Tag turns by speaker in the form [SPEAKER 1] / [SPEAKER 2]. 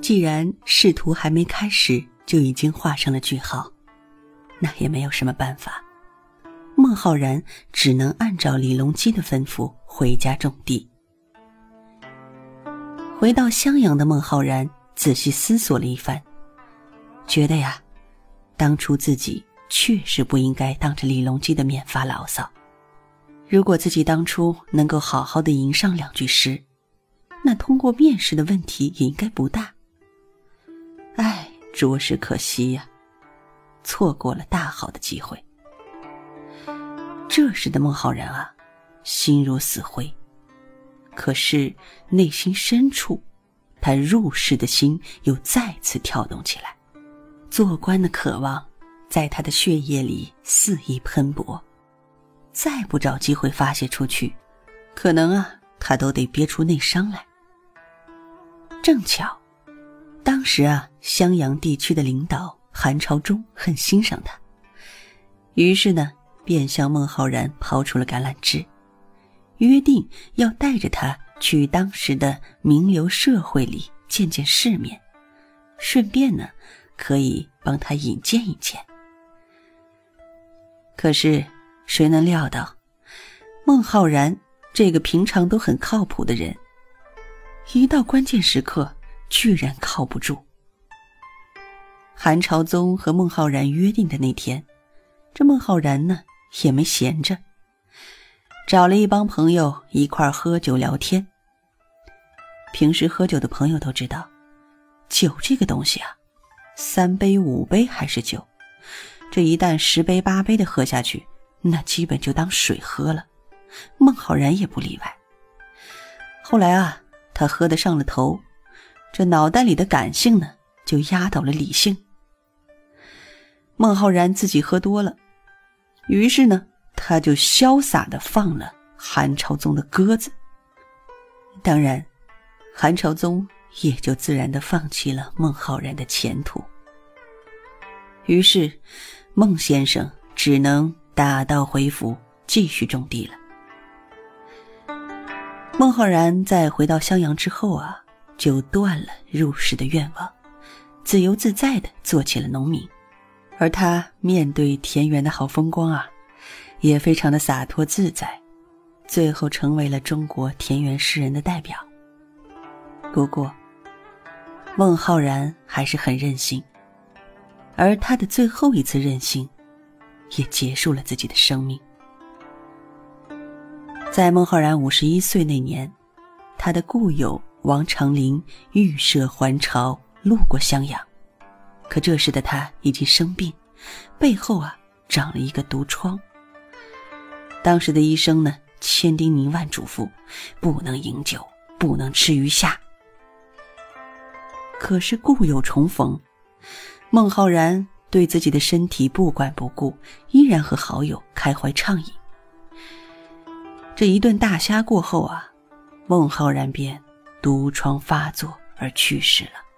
[SPEAKER 1] 既然仕途还没开始就已经画上了句号，那也没有什么办法。孟浩然只能按照李隆基的吩咐回家种地。回到襄阳的孟浩然仔细思索了一番，觉得呀，当初自己确实不应该当着李隆基的面发牢骚。如果自己当初能够好好的吟上两句诗，那通过面试的问题也应该不大。着实可惜呀，错过了大好的机会。这时的孟浩然啊，心如死灰。可是内心深处，他入世的心又再次跳动起来，做官的渴望在他的血液里肆意喷薄。再不找机会发泄出去，可能啊，他都得憋出内伤来。正巧，当时啊，襄阳地区的领导韩朝忠很欣赏他，于是呢。便向孟浩然抛出了橄榄枝，约定要带着他去当时的名流社会里见见世面，顺便呢，可以帮他引荐引荐。可是谁能料到，孟浩然这个平常都很靠谱的人，一到关键时刻居然靠不住。韩朝宗和孟浩然约定的那天，这孟浩然呢？也没闲着，找了一帮朋友一块喝酒聊天。平时喝酒的朋友都知道，酒这个东西啊，三杯五杯还是酒，这一旦十杯八杯的喝下去，那基本就当水喝了。孟浩然也不例外。后来啊，他喝得上了头，这脑袋里的感性呢，就压倒了理性。孟浩然自己喝多了。于是呢，他就潇洒的放了韩朝宗的鸽子。当然，韩朝宗也就自然的放弃了孟浩然的前途。于是，孟先生只能打道回府，继续种地了。孟浩然在回到襄阳之后啊，就断了入仕的愿望，自由自在的做起了农民。而他面对田园的好风光啊，也非常的洒脱自在，最后成为了中国田园诗人的代表。不过，孟浩然还是很任性，而他的最后一次任性，也结束了自己的生命。在孟浩然五十一岁那年，他的故友王长龄预设还朝，路过襄阳。可这时的他已经生病，背后啊长了一个毒疮。当时的医生呢千叮咛万嘱咐，不能饮酒，不能吃鱼虾。可是故友重逢，孟浩然对自己的身体不管不顾，依然和好友开怀畅饮。这一顿大虾过后啊，孟浩然便毒疮发作而去世了。